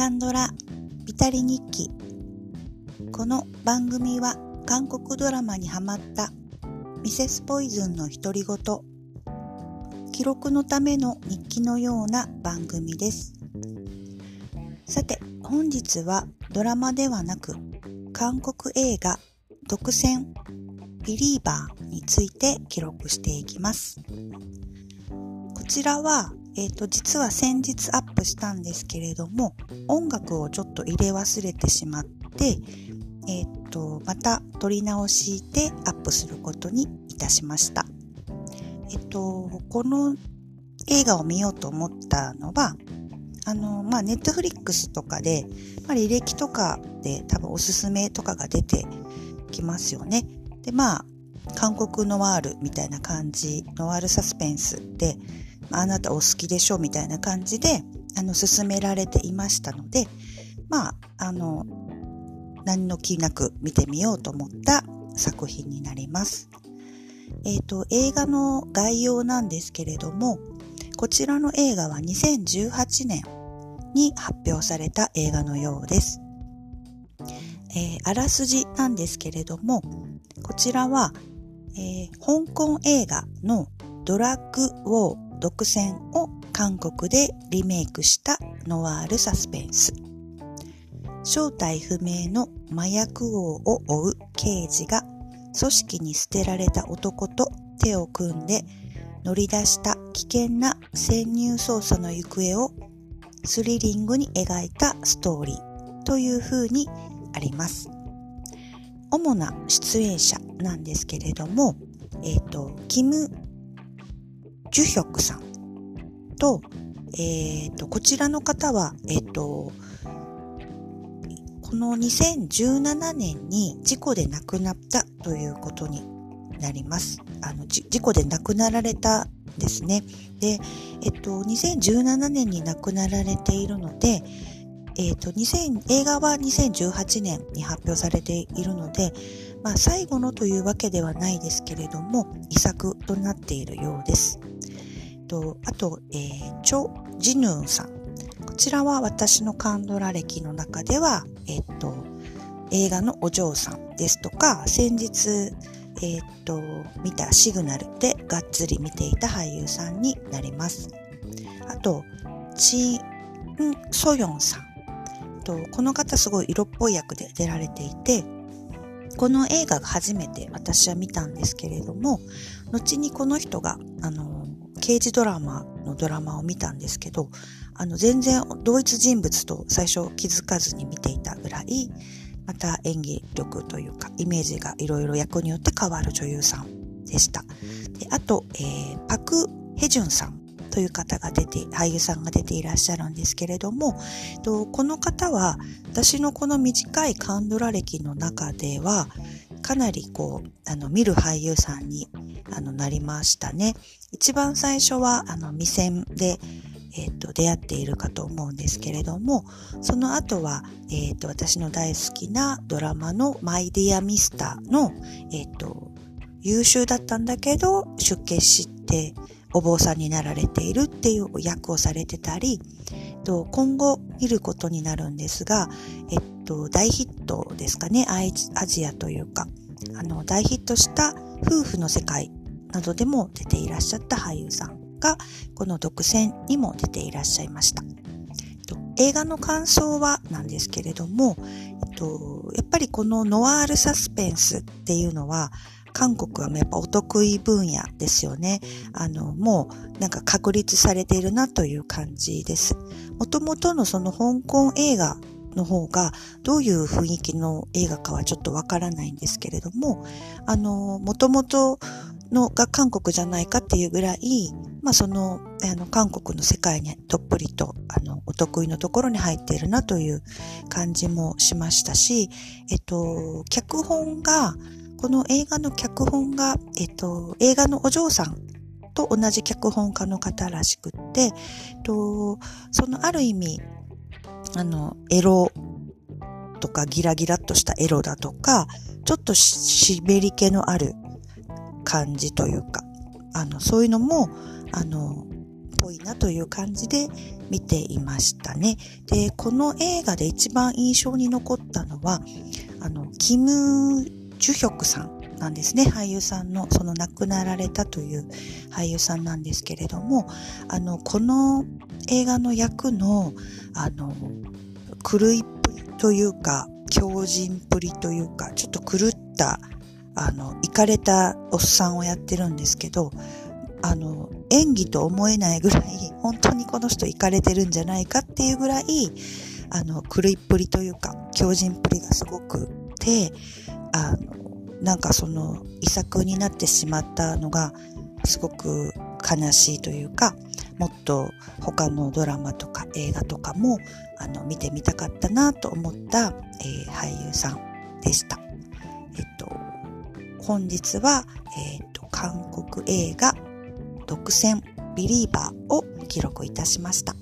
カンドラビタリ日記。この番組は韓国ドラマにハマったミセスポイズンの独り言記録のための日記のような番組です。さて本日はドラマではなく韓国映画独占ビリーバーについて記録していきます。こちらはえっ、ー、と、実は先日アップしたんですけれども、音楽をちょっと入れ忘れてしまって、えっ、ー、と、また撮り直してアップすることにいたしました。えっ、と、この映画を見ようと思ったのは、あの、まあ、ネットフリックスとかで、まあ、履歴とかで多分おすすめとかが出てきますよね。で、まあ、韓国ノワールみたいな感じ、ノワールサスペンスで、あなたお好きでしょみたいな感じで、あの、進められていましたので、まあ、あの、何の気なく見てみようと思った作品になります。えっ、ー、と、映画の概要なんですけれども、こちらの映画は2018年に発表された映画のようです。えー、あらすじなんですけれども、こちらは、えー、香港映画のドラッグウォー独占を韓国でリメイクしたノワールサスペンス。正体不明の麻薬王を追う刑事が組織に捨てられた男と手を組んで乗り出した危険な潜入捜査の行方をスリリングに描いたストーリーという風にあります。主な出演者なんですけれども、えっ、ー、と、キム・ジュヒョクさんと、えっ、ー、と、こちらの方は、えっ、ー、と、この2017年に事故で亡くなったということになります。あの、事故で亡くなられたですね。で、えっと、2017年に亡くなられているので、えっと、2000、映画は2018年に発表されているので、まあ、最後のというわけではないですけれども、遺作となっているようです。と、あと、えー、チョ・ジヌンさん。こちらは私のカンドラ歴の中では、えっ、と、映画のお嬢さんですとか、先日、えっ、と、見たシグナルでがっつり見ていた俳優さんになります。あと、チン・ソヨンさん。とこの方すごい色っぽい役で出られていて、この映画が初めて私は見たんですけれども、後にこの人が、あの、刑事ドラマのドラマを見たんですけど、あの、全然同一人物と最初気づかずに見ていたぐらい、また演技力というか、イメージがいろいろ役によって変わる女優さんでした。であと、えー、パク・ヘジュンさんという方が出て、俳優さんが出ていらっしゃるんですけれども、とこの方は、私のこの短いカンドラ歴の中では、かなりこう、あの、見る俳優さんにあのなりましたね。一番最初は、あの、未線で、えっ、ー、と、出会っているかと思うんですけれども、その後は、えっ、ー、と、私の大好きなドラマのマイディアミスターの、えっ、ー、と、優秀だったんだけど、出家してお坊さんになられているっていう役をされてたり、と今後見ることになるんですが、えっと、大ヒットですかね、アジアというか、あの、大ヒットした夫婦の世界などでも出ていらっしゃった俳優さんが、この独占にも出ていらっしゃいました。映画の感想はなんですけれども、えっと、やっぱりこのノワールサスペンスっていうのは、韓国はやっぱお得意分野ですよね。あの、もうなんか確立されているなという感じです。もともとのその香港映画の方がどういう雰囲気の映画かはちょっとわからないんですけれども、あの、もともとのが韓国じゃないかっていうぐらい、まあその、あの、韓国の世界にどっぷりと、あの、お得意のところに入っているなという感じもしましたし、えっと、脚本が、この映画の脚本が、えっと、映画のお嬢さんと同じ脚本家の方らしくって、えっと、そのある意味、あの、エロとかギラギラっとしたエロだとか、ちょっと湿り気のある感じというか、あの、そういうのも、あの、ぽいなという感じで見ていましたね。で、この映画で一番印象に残ったのは、あの、キム・ジュヒョクさんなんですね。俳優さんの、その亡くなられたという俳優さんなんですけれども、あの、この映画の役の、あの、狂いっぷりというか、強靭っぷりというか、ちょっと狂ったあの、行かれたおっさんをやってるんですけど、あの、演技と思えないぐらい、本当にこの人行かれてるんじゃないかっていうぐらい、あの、狂いっぷりというか、強靭っぷりがすごくて、あの、なんかその、遺作になってしまったのが、すごく悲しいというか、もっと他のドラマとか映画とかも、あの、見てみたかったなと思った、えー、俳優さんでした。えっと、本日は、えっ、と、韓国映画、独占ビリーバーを記録いたしました。